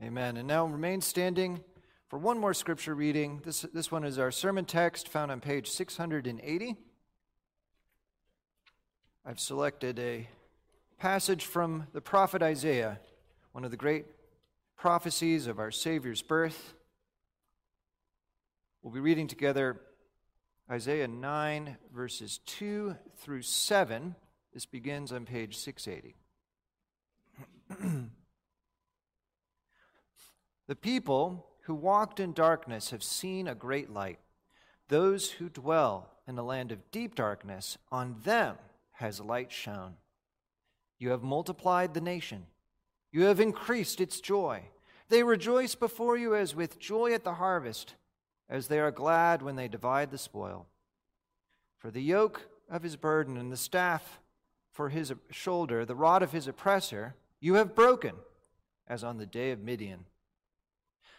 Amen. And now remain standing for one more scripture reading. This, this one is our sermon text found on page 680. I've selected a passage from the prophet Isaiah, one of the great prophecies of our Savior's birth. We'll be reading together Isaiah 9, verses 2 through 7. This begins on page 680. the people who walked in darkness have seen a great light. Those who dwell in the land of deep darkness, on them has light shone. You have multiplied the nation, you have increased its joy. They rejoice before you as with joy at the harvest, as they are glad when they divide the spoil. For the yoke of his burden and the staff for his shoulder, the rod of his oppressor, you have broken, as on the day of Midian.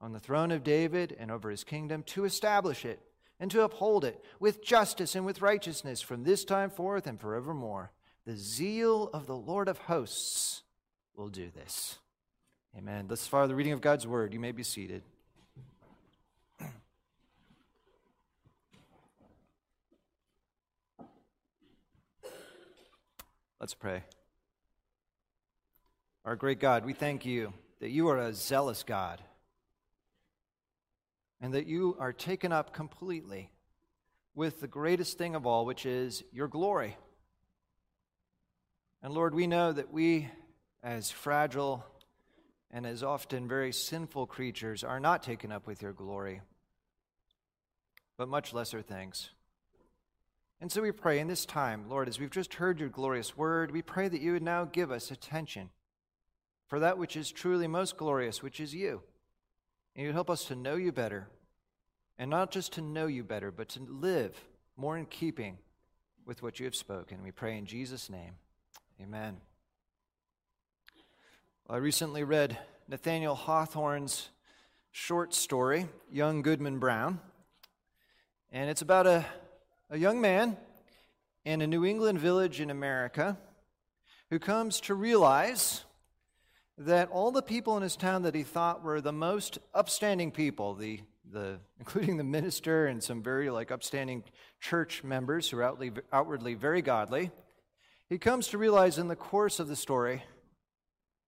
on the throne of David and over his kingdom to establish it and to uphold it with justice and with righteousness from this time forth and forevermore. The zeal of the Lord of hosts will do this. Amen. Thus far, the reading of God's word. You may be seated. Let's pray. Our great God, we thank you that you are a zealous God and that you are taken up completely with the greatest thing of all, which is your glory. And Lord, we know that we, as fragile and as often very sinful creatures, are not taken up with your glory, but much lesser things. And so we pray in this time, Lord, as we've just heard your glorious word, we pray that you would now give us attention for that which is truly most glorious, which is you. And you'd help us to know you better. And not just to know you better, but to live more in keeping with what you have spoken. We pray in Jesus' name. Amen. I recently read Nathaniel Hawthorne's short story, Young Goodman Brown. And it's about a, a young man in a New England village in America who comes to realize that all the people in his town that he thought were the most upstanding people, the, the, including the minister and some very like upstanding church members who are outwardly, outwardly very godly, he comes to realize in the course of the story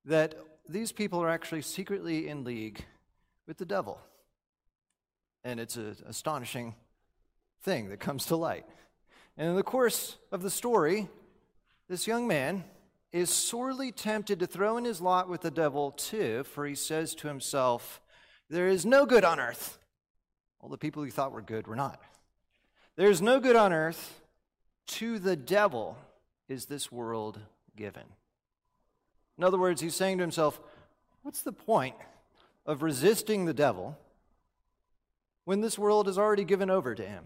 that these people are actually secretly in league with the devil. And it's an astonishing thing that comes to light. And in the course of the story, this young man is sorely tempted to throw in his lot with the devil too, for he says to himself, There is no good on earth. All the people he thought were good were not. There is no good on earth. To the devil is this world given. In other words, he's saying to himself, What's the point of resisting the devil when this world is already given over to him?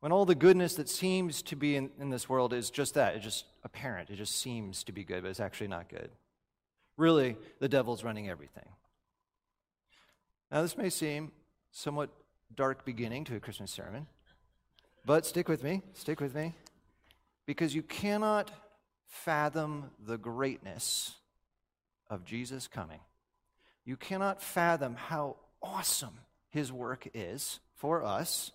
When all the goodness that seems to be in, in this world is just that, it's just apparent, it just seems to be good, but it's actually not good. Really, the devil's running everything. Now, this may seem somewhat dark beginning to a Christmas sermon, but stick with me, stick with me, because you cannot fathom the greatness of Jesus coming. You cannot fathom how awesome his work is for us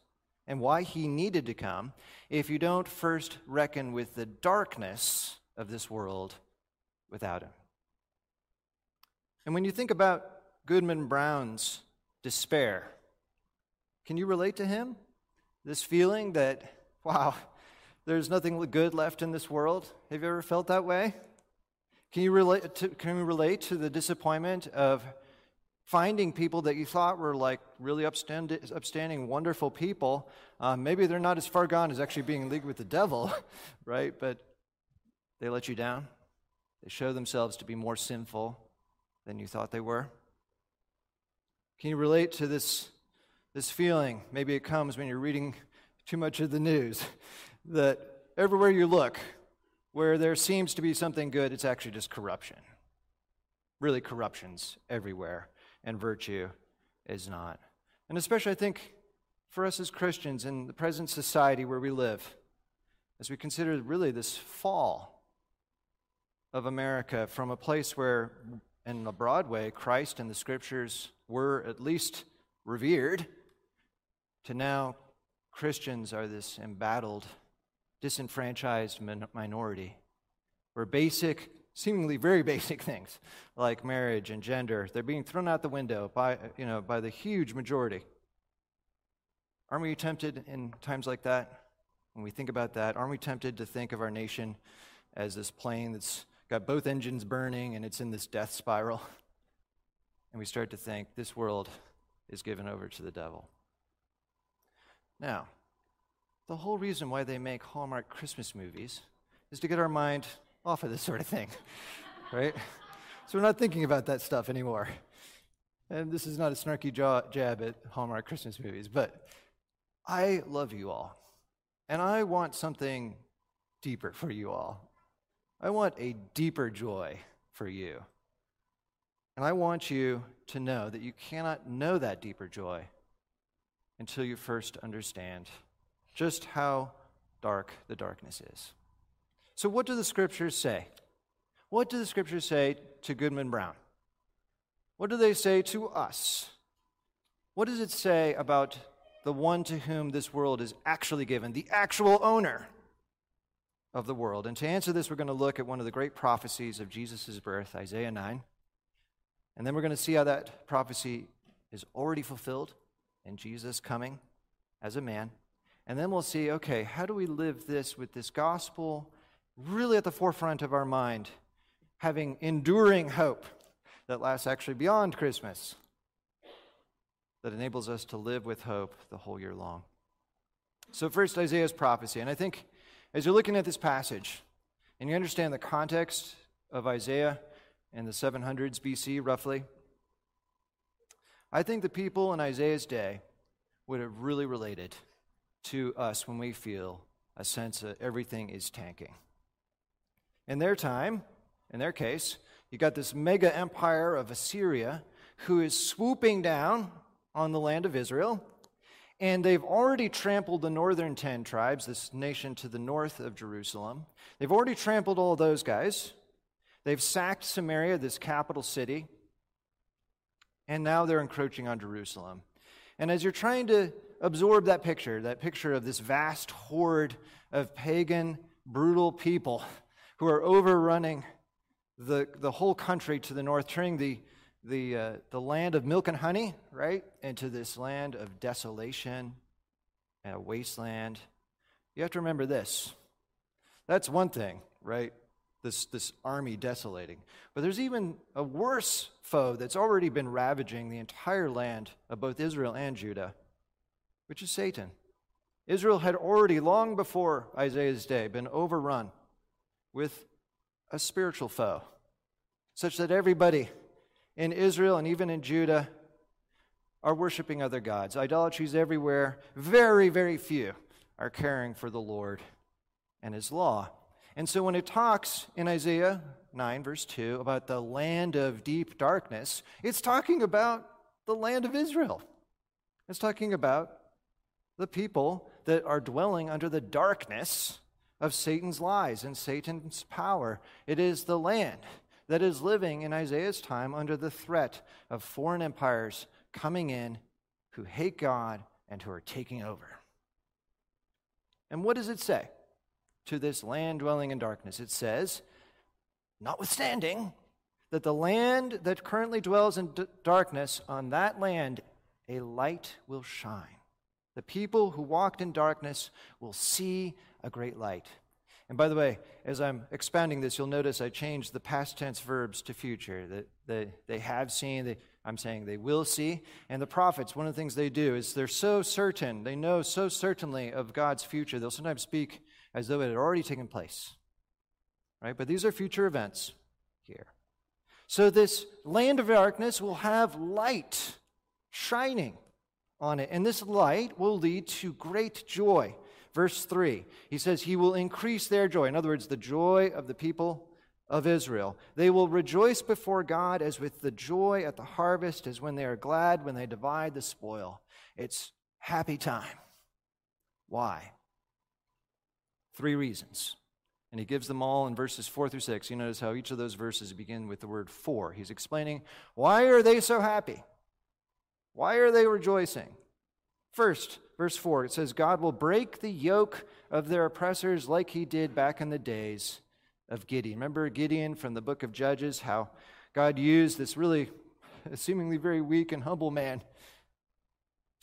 and why he needed to come if you don't first reckon with the darkness of this world without him. And when you think about Goodman Brown's despair, can you relate to him? This feeling that, wow, there's nothing good left in this world? Have you ever felt that way? Can you relate to, can you relate to the disappointment of finding people that you thought were like really upstanding, upstanding wonderful people. Um, maybe they're not as far gone as actually being in league with the devil, right? But they let you down. They show themselves to be more sinful than you thought they were? Can you relate to this, this feeling? Maybe it comes when you're reading too much of the news that everywhere you look, where there seems to be something good, it's actually just corruption. Really, corruption's everywhere, and virtue is not. And especially, I think, for us as Christians in the present society where we live, as we consider really this fall of America from a place where, in a broad way, Christ and the scriptures were at least revered, to now Christians are this embattled, disenfranchised minority, where basic, seemingly very basic things like marriage and gender, they're being thrown out the window by, you know, by the huge majority. Aren't we tempted in times like that? When we think about that, aren't we tempted to think of our nation as this plane that's got both engines burning and it's in this death spiral? And we start to think this world is given over to the devil. Now, the whole reason why they make Hallmark Christmas movies is to get our mind off of this sort of thing, right? So we're not thinking about that stuff anymore. And this is not a snarky jab at Hallmark Christmas movies, but I love you all. And I want something deeper for you all. I want a deeper joy for you. And I want you to know that you cannot know that deeper joy until you first understand just how dark the darkness is. So, what do the scriptures say? What do the scriptures say to Goodman Brown? What do they say to us? What does it say about the one to whom this world is actually given, the actual owner of the world? And to answer this, we're going to look at one of the great prophecies of Jesus' birth, Isaiah 9. And then we're going to see how that prophecy is already fulfilled in Jesus coming as a man. And then we'll see okay, how do we live this with this gospel really at the forefront of our mind, having enduring hope that lasts actually beyond Christmas, that enables us to live with hope the whole year long. So, first, Isaiah's prophecy. And I think as you're looking at this passage and you understand the context of Isaiah in the 700s BC, roughly, I think the people in Isaiah's day would have really related to us when we feel a sense that everything is tanking. In their time, in their case, you got this mega empire of Assyria who is swooping down on the land of Israel. And they've already trampled the northern 10 tribes, this nation to the north of Jerusalem. They've already trampled all those guys. They've sacked Samaria, this capital city and now they're encroaching on Jerusalem. And as you're trying to absorb that picture, that picture of this vast horde of pagan, brutal people who are overrunning the, the whole country to the north, turning the, the, uh, the land of milk and honey, right, into this land of desolation and a wasteland. You have to remember this. That's one thing, right? this, this army desolating. But there's even a worse foe that's already been ravaging the entire land of both Israel and Judah, which is Satan. Israel had already, long before Isaiah's day, been overrun with a spiritual foe, such that everybody in Israel and even in Judah are worshiping other gods. Idolatries everywhere. Very, very few are caring for the Lord and his law. And so when it talks in Isaiah 9, verse 2, about the land of deep darkness, it's talking about the land of Israel. It's talking about the people that are dwelling under the darkness of Satan's lies and Satan's power. It is the land that is living in Isaiah's time under the threat of foreign empires coming in who hate God and who are taking over. And what does it say? to this land dwelling in darkness. It says, notwithstanding that the land that currently dwells in d- darkness, on that land a light will shine. The people who walked in darkness will see a great light. And by the way, as I'm expounding this, you'll notice I changed the past tense verbs to future. That they, they have seen, they, I'm saying they will see. And the prophets, one of the things they do is they're so certain, they know so certainly of God's future, they'll sometimes speak as though it had already taken place. Right? But these are future events here. So, this land of darkness will have light shining on it, and this light will lead to great joy. Verse 3, he says, He will increase their joy. In other words, the joy of the people of Israel. They will rejoice before God as with the joy at the harvest, as when they are glad when they divide the spoil. It's happy time. Why? Three reasons. And he gives them all in verses 4 through 6. You notice how each of those verses begin with the word for. He's explaining why are they so happy? Why are they rejoicing? First, verse 4, it says, God will break the yoke of their oppressors like he did back in the days of Gideon. Remember Gideon from the book of Judges, how God used this really seemingly very weak and humble man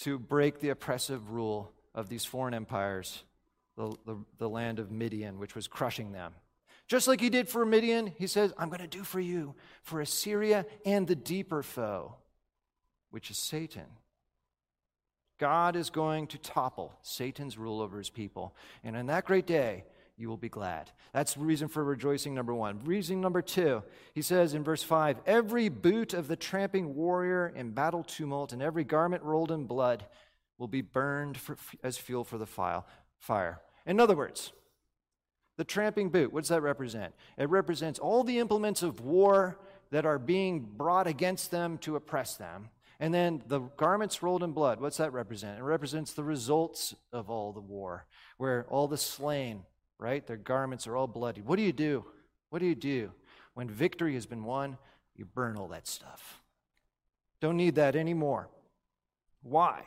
to break the oppressive rule of these foreign empires, the, the, the, land of Midian, which was crushing them. Just like he did for Midian, he says, I'm going to do for you, for Assyria and the deeper foe, which is Satan. God is going to topple Satan's rule over his people. And on that great day, you will be glad. That's reason for rejoicing number one. Reason number two, he says in verse five every boot of the tramping warrior in battle tumult and every garment rolled in blood will be burned for, as fuel for the fire. In other words, the tramping boot, what does that represent? It represents all the implements of war that are being brought against them to oppress them. And then the garments rolled in blood, what's that represent? It represents the results of all the war, where all the slain, right? Their garments are all bloody. What do you do? What do you do? When victory has been won, you burn all that stuff. Don't need that anymore. Why?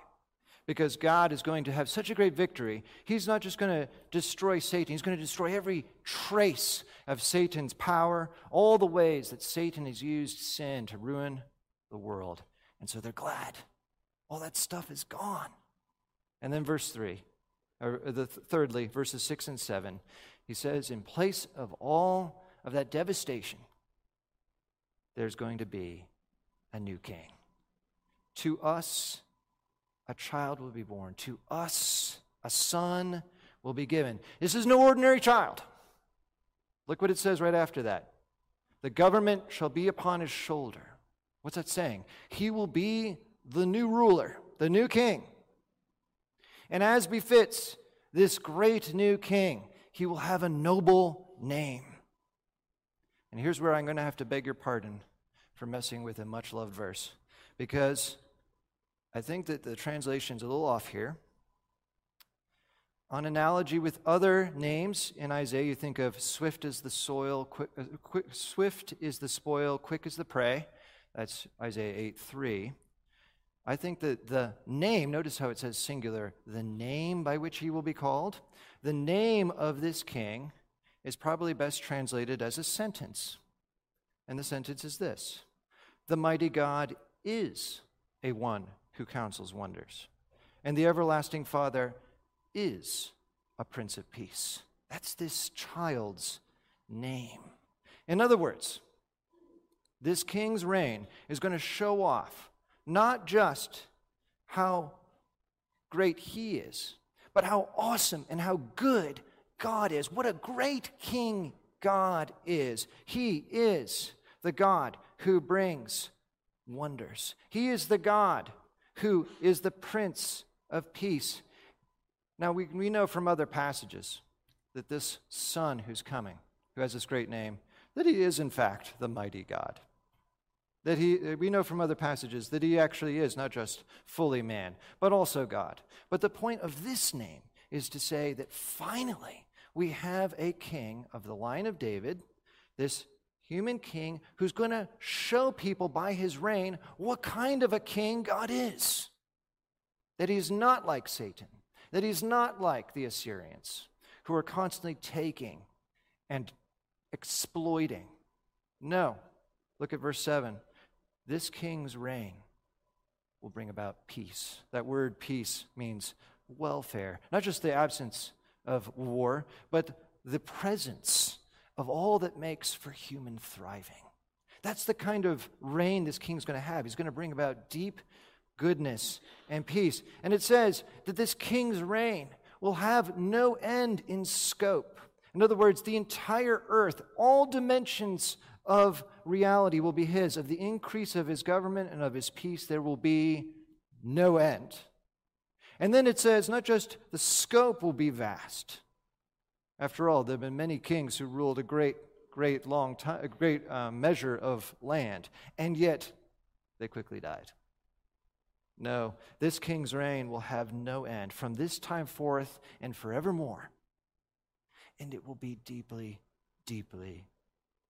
Because God is going to have such a great victory. He's not just going to destroy Satan, He's going to destroy every trace of Satan's power, all the ways that Satan has used sin to ruin the world. And so they're glad. All that stuff is gone. And then verse 3, or the thirdly, verses 6 and 7, he says, In place of all of that devastation, there's going to be a new king. To us, a child will be born. To us, a son will be given. This is no ordinary child. Look what it says right after that. The government shall be upon his shoulder What's that saying? He will be the new ruler, the new king. And as befits this great new king, he will have a noble name. And here's where I'm going to have to beg your pardon for messing with a much loved verse, because I think that the translation's a little off here. On analogy with other names in Isaiah, you think of swift as the soil, quick, uh, quick, swift is the spoil, quick as the prey. That's Isaiah 8 3. I think that the name, notice how it says singular, the name by which he will be called, the name of this king is probably best translated as a sentence. And the sentence is this The mighty God is a one who counsels wonders, and the everlasting Father is a Prince of Peace. That's this child's name. In other words, this king's reign is going to show off not just how great he is, but how awesome and how good God is. What a great king God is. He is the God who brings wonders. He is the God who is the Prince of Peace. Now, we, we know from other passages that this Son who's coming, who has this great name, that he is, in fact, the mighty God. That he, uh, we know from other passages that he actually is not just fully man, but also God. But the point of this name is to say that finally we have a king of the line of David, this human king who's going to show people by his reign what kind of a king God is. That he's not like Satan, that he's not like the Assyrians, who are constantly taking and exploiting. No. Look at verse 7. This king's reign will bring about peace. That word peace means welfare, not just the absence of war, but the presence of all that makes for human thriving. That's the kind of reign this king's going to have. He's going to bring about deep goodness and peace. And it says that this king's reign will have no end in scope. In other words, the entire earth, all dimensions of reality will be his. Of the increase of his government and of his peace, there will be no end. And then it says, not just the scope will be vast. After all, there have been many kings who ruled a great, great long time, a great uh, measure of land, and yet they quickly died. No, this king's reign will have no end from this time forth and forevermore. And it will be deeply, deeply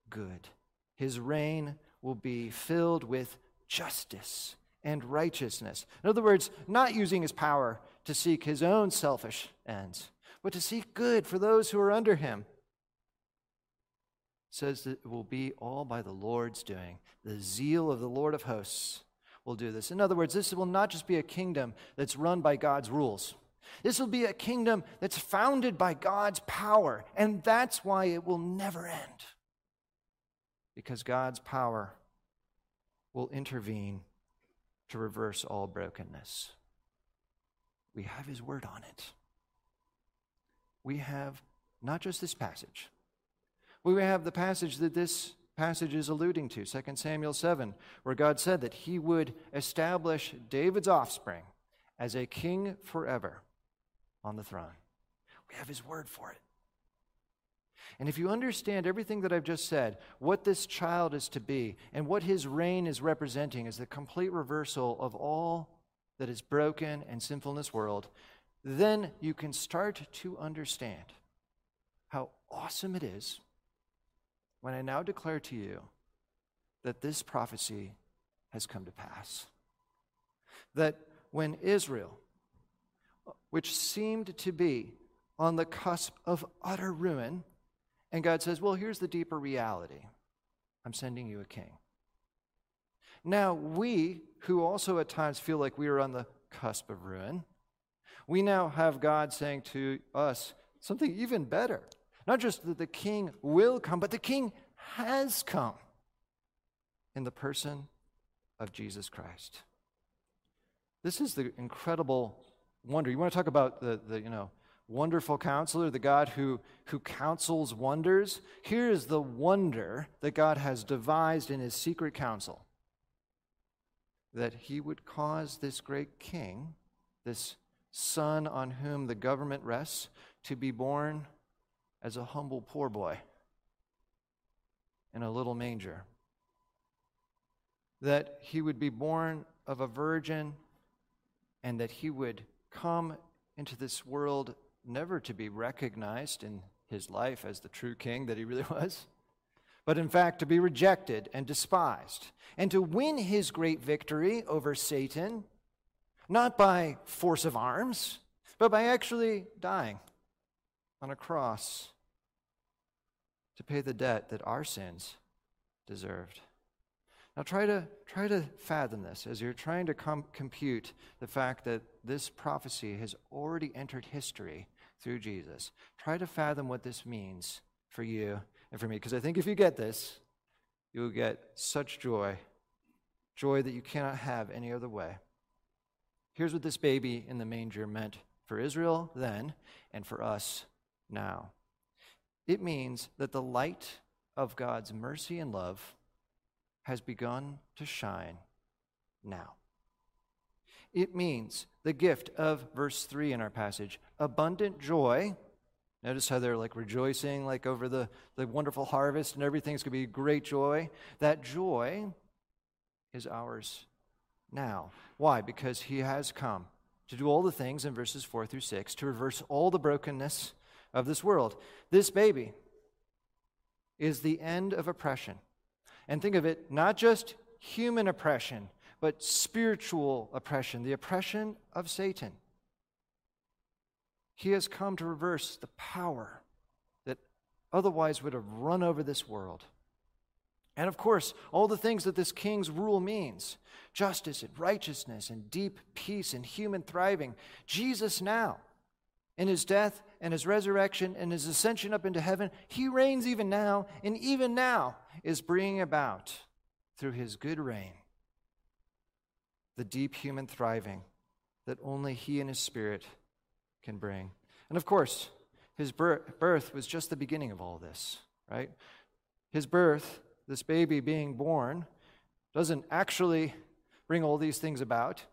good. His reign will be filled with justice and righteousness. In other words, not using his power to seek his own selfish ends, but to seek good for those who are under him. It says that it will be all by the Lord's doing. The zeal of the Lord of hosts will do this. In other words, this will not just be a kingdom that's run by God's rules. This will be a kingdom that's founded by God's power, and that's why it will never end. Because God's power will intervene to reverse all brokenness. We have His word on it. We have not just this passage, we have the passage that this passage is alluding to, 2 Samuel 7, where God said that He would establish David's offspring as a king forever on the throne. We have His word for it. And if you understand everything that I've just said, what this child is to be, and what his reign is representing is the complete reversal of all that is broken and sinful in this world, then you can start to understand how awesome it is when I now declare to you that this prophecy has come to pass. That when Israel, which seemed to be on the cusp of utter ruin, and God says, Well, here's the deeper reality I'm sending you a king. Now, we, who also at times feel like we are on the cusp of ruin, we now have God saying to us something even better. Not just that the king will come, but the king has come in the person of Jesus Christ. This is the incredible wonder. You want to talk about the, the you know, wonderful counselor, the God who, who counsels wonders. Here is the wonder that God has devised in his secret counsel that he would cause this great king, this son on whom the government rests, to be born as a humble poor boy in a little manger. That he would be born of a virgin and that he would come into this world never to be recognized in his life as the true king that he really was, but in fact to be rejected and despised, and to win his great victory over Satan, not by force of arms, but by actually dying on a cross to pay the debt that our sins deserved. Now try to try to fathom this as you're trying to com- compute the fact that this prophecy has already entered history through Jesus. Try to fathom what this means for you and for me because I think if you get this, you will get such joy, joy that you cannot have any other way. Here's what this baby in the manger meant for Israel then and for us now. It means that the light of God's mercy and love has begun to shine now. It means the gift of verse 3 in our passage abundant joy. Notice how they're like rejoicing, like over the, the wonderful harvest, and everything's going to be great joy. That joy is ours now. Why? Because he has come to do all the things in verses 4 through 6 to reverse all the brokenness of this world. This baby is the end of oppression. And think of it not just human oppression, but spiritual oppression, the oppression of Satan. He has come to reverse the power that otherwise would have run over this world. And of course, all the things that this king's rule means justice and righteousness and deep peace and human thriving. Jesus now in his death and his resurrection and his ascension up into heaven, he reigns even now, and even now is bringing about through his good reign the deep human thriving that only he and his spirit can bring. And of course, his birth was just the beginning of all this, right? His birth this baby being born, doesn't actually bring all these things about.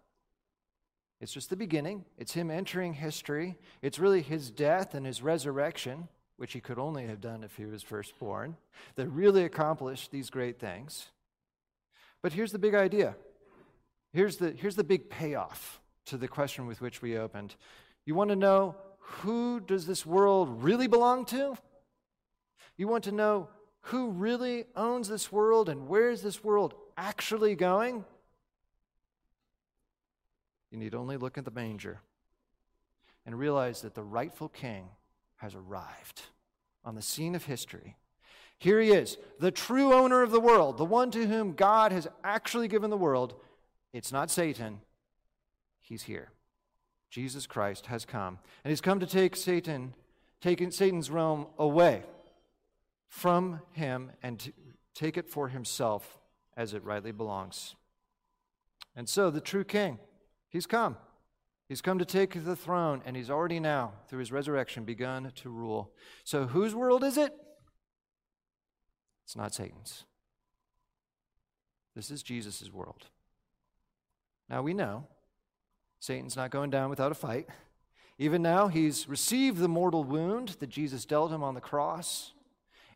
It's just the beginning. It's him entering history. It's really his death and his resurrection, which he could only have done if he was firstborn, that really accomplished these great things. But here's the big idea. Here's the, here's the big payoff to the question with which we opened. You want to know who does this world really belong to? You want to know who really owns this world and where is this world actually going? You need only look at the manger and realize that the rightful king has arrived on the scene of history. Here he is, the true owner of the world, the one to whom God has actually given the world. It's not Satan, he's here. Jesus Christ has come, and he's come to take Satan, taking Satan's realm away from him and take it for himself as it rightly belongs. And so the true king, he's come. He's come to take the throne, and he's already now, through his resurrection, begun to rule. So whose world is it? It's not Satan's. This is Jesus' world. Now we know Satan's not going down without a fight. Even now, he's received the mortal wound that Jesus dealt him on the cross,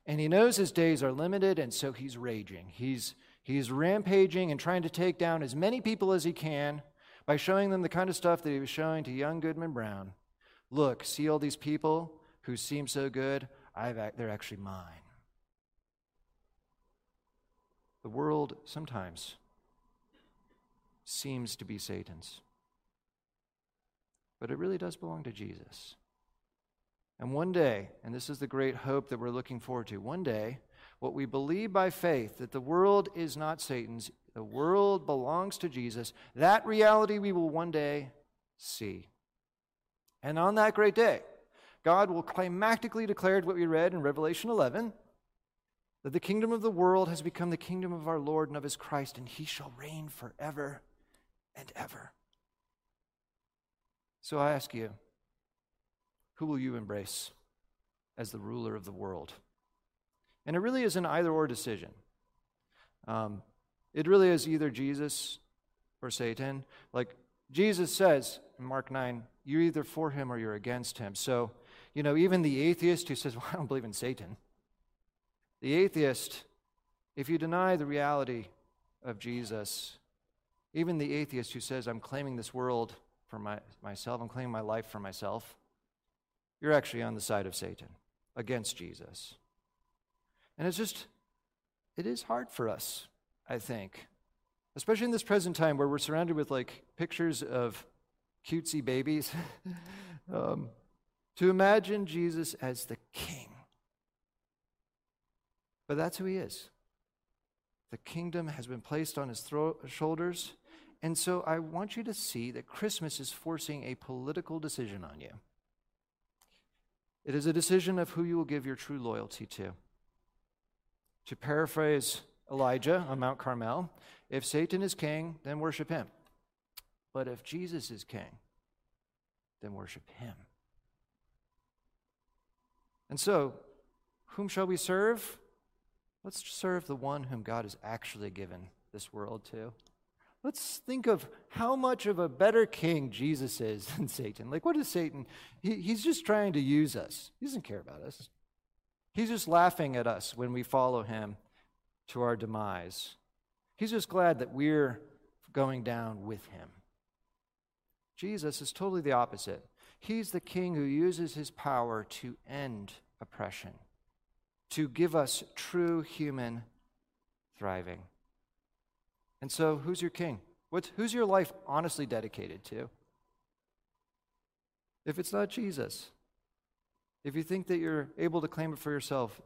and he knows his days are limited, and so he's raging. He's, he's rampaging and trying to take down as many people as he can by showing them the kind of stuff that he was showing to young Goodman Brown. Look, see all these people who seem so good? I've, they're actually mine. The world sometimes seems to be Satan's but it really does belong to Jesus. And one day, and this is the great hope that we're looking forward to, one day, what we believe by faith that the world is not Satan's, the world belongs to Jesus, that reality we will one day see. And on that great day, God will climactically declare what we read in Revelation 11 that the kingdom of the world has become the kingdom of our Lord and of his Christ, and he shall reign forever and ever. So I ask you, who will you embrace as the ruler of the world? And it really is an either or decision. Um, it really is either Jesus or Satan. Like Jesus says in Mark 9, you're either for him or you're against him. So, you know, even the atheist who says, well, I don't believe in Satan, the atheist, if you deny the reality of Jesus, even the atheist who says, I'm claiming this world for my, myself, I'm claiming my life for myself, you're actually on the side of Satan against Jesus. And it's just, it is hard for us, I think, especially in this present time where we're surrounded with like pictures of cutesy babies, um, to imagine Jesus as the king. But that's who he is. The kingdom has been placed on his thro- shoulders, and so I want you to see that Christmas is forcing a political decision on you. It is a decision of who you will give your true loyalty to. To paraphrase Elijah on Mount Carmel, if Satan is king, then worship him. But if Jesus is king, then worship him. And so, whom shall we serve? Let's serve the one whom God has actually given this world to. Let's think of how much of a better king Jesus is than Satan. Like, what is Satan? He, he's just trying to use us, he doesn't care about us. He's just laughing at us when we follow him to our demise. He's just glad that we're going down with him. Jesus is totally the opposite. He's the king who uses his power to end oppression, to give us true human thriving. And so, who's your king? What's, who's your life honestly dedicated to? If it's not Jesus, if you think that you're able to claim it for yourself,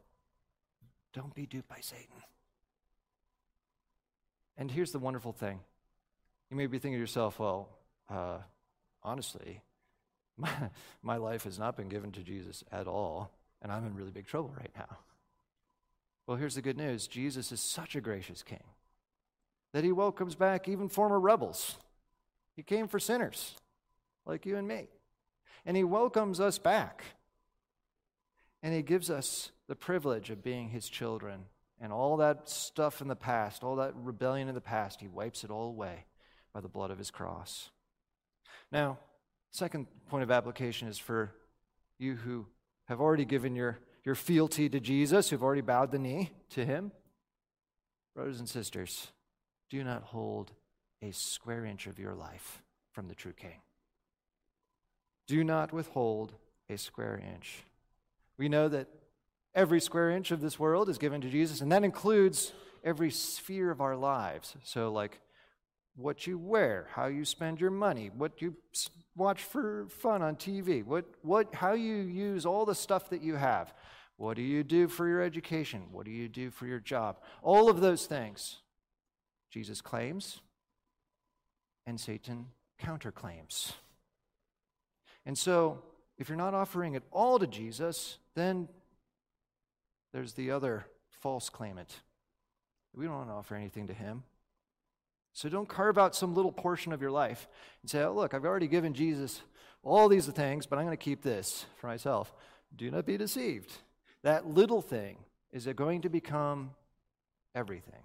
don't be duped by Satan. And here's the wonderful thing you may be thinking to yourself, well, uh, honestly, my, my life has not been given to Jesus at all, and I'm in really big trouble right now. Well, here's the good news Jesus is such a gracious king that he welcomes back even former rebels. He came for sinners like you and me. And he welcomes us back. And he gives us the privilege of being his children And all that stuff in the past, all that rebellion in the past, he wipes it all away by the blood of his cross. Now, second point of application is for you who have already given your, your fealty to Jesus, who've already bowed the knee to him. Brothers and sisters, do not hold a square inch of your life from the true king. Do not withhold a square inch. We know that every square inch of this world is given to Jesus, and that includes every sphere of our lives. So, like what you wear, how you spend your money, what you watch for fun on TV, what, what, how you use all the stuff that you have. What do you do for your education? What do you do for your job? All of those things, Jesus claims, and Satan counterclaims. And so, if you're not offering it all to Jesus, then there's the other false claimant. We don't want to offer anything to him. So don't carve out some little portion of your life and say, oh, look, I've already given Jesus all these things, but I'm going to keep this for myself. Do not be deceived. That little thing is going to become everything.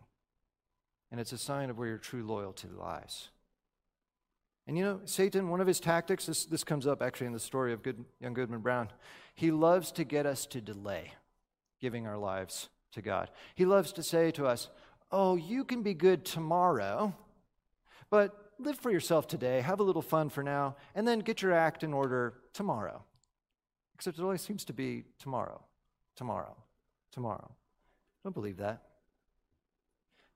And it's a sign of where your true loyalty lies. And you know, Satan, one of his tactics, this, this comes up actually in the story of good, young Goodman Brown, he loves to get us to delay giving our lives to God. He loves to say to us, Oh, you can be good tomorrow, but live for yourself today, have a little fun for now, and then get your act in order tomorrow. Except it always seems to be tomorrow, tomorrow, tomorrow. Don't believe that.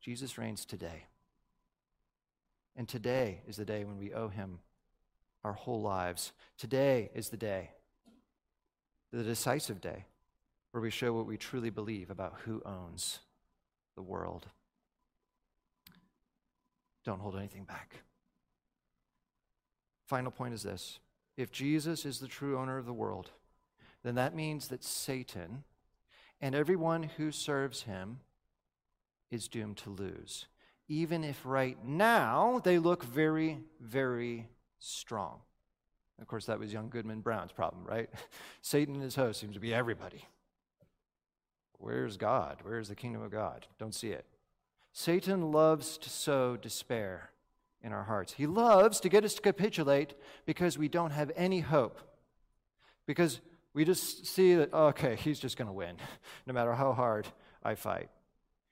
Jesus reigns today. And today is the day when we owe him our whole lives. Today is the day, the decisive day, where we show what we truly believe about who owns the world. Don't hold anything back. Final point is this if Jesus is the true owner of the world, then that means that Satan and everyone who serves him is doomed to lose, even if right now they look very, very strong. Of course, that was young Goodman Brown's problem, right? Satan and his host seems to be everybody. Where's God? Where's the kingdom of God? Don't see it. Satan loves to sow despair in our hearts. He loves to get us to capitulate because we don't have any hope. Because we just see that, oh, okay, he's just going to win, no matter how hard I fight.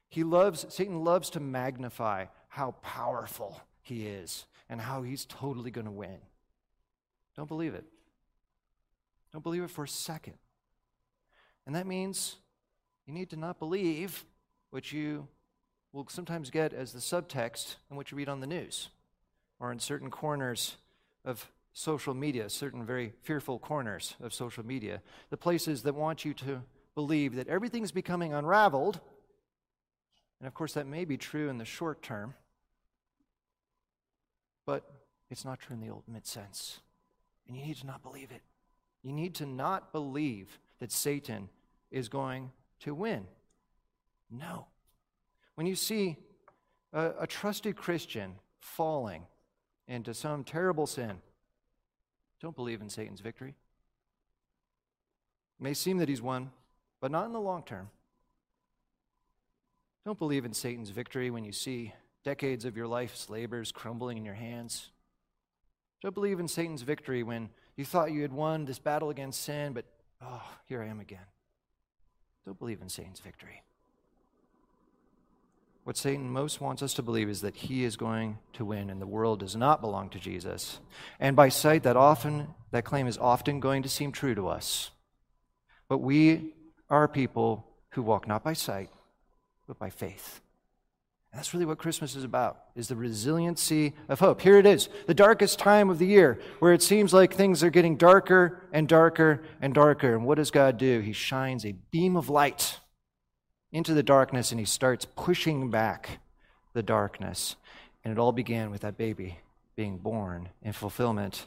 He loves, Satan loves to magnify how powerful he is and how he's totally going to win. Don't believe it. Don't believe it for a second. And that means you need to not believe what you will sometimes get as the subtext in what you read on the news or in certain corners of social media, certain very fearful corners of social media, the places that want you to believe that everything's becoming unraveled. And of course, that may be true in the short term, but it's not true in the ultimate sense. And you need to not believe it. You need to not believe that Satan is going to win. No. When you see a, a trusted Christian falling into some terrible sin, don't believe in Satan's victory. It may seem that he's won, but not in the long term. Don't believe in Satan's victory when you see decades of your life's labors crumbling in your hands. Don't believe in Satan's victory when you thought you had won this battle against sin, but oh, here I am again. Don't believe in Satan's victory. What Satan most wants us to believe is that he is going to win and the world does not belong to Jesus. And by sight, that often that claim is often going to seem true to us. But we are people who walk not by sight, but by faith. That's really what Christmas is about, is the resiliency of hope. Here it is, the darkest time of the year, where it seems like things are getting darker and darker and darker. And what does God do? He shines a beam of light into the darkness and he starts pushing back the darkness. And it all began with that baby being born in fulfillment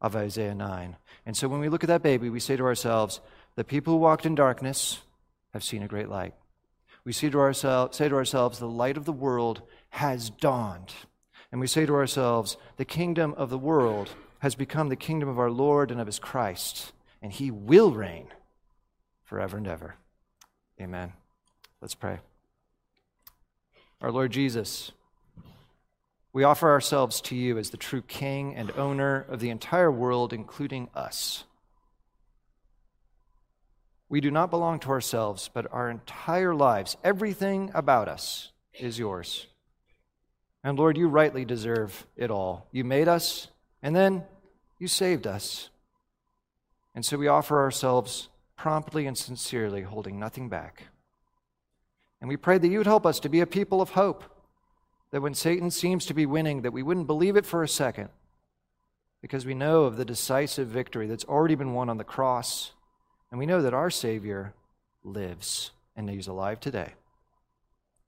of Isaiah 9. And so when we look at that baby, we say to ourselves, the people who walked in darkness have seen a great light we say to, ourselves, say to ourselves, the light of the world has dawned. And we say to ourselves, the kingdom of the world has become the kingdom of our Lord and of his Christ, and he will reign forever and ever. Amen. Let's pray. our Lord Jesus, we offer ourselves to you as the true King and owner of the entire world, including us. We do not belong to ourselves, but our entire lives, everything about us, is yours. And Lord, you rightly deserve it all. You made us, and then you saved us. And so we offer ourselves promptly and sincerely, holding nothing back. And we pray that you would help us to be a people of hope, that when Satan seems to be winning, that we wouldn't believe it for a second, because we know of the decisive victory that's already been won on the cross, and we know that our Savior lives and he's alive today.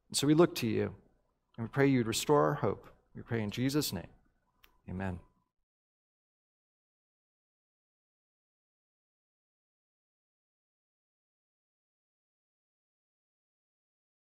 And so we look to you, and we pray you'd restore our hope. We pray in Jesus' name. Amen.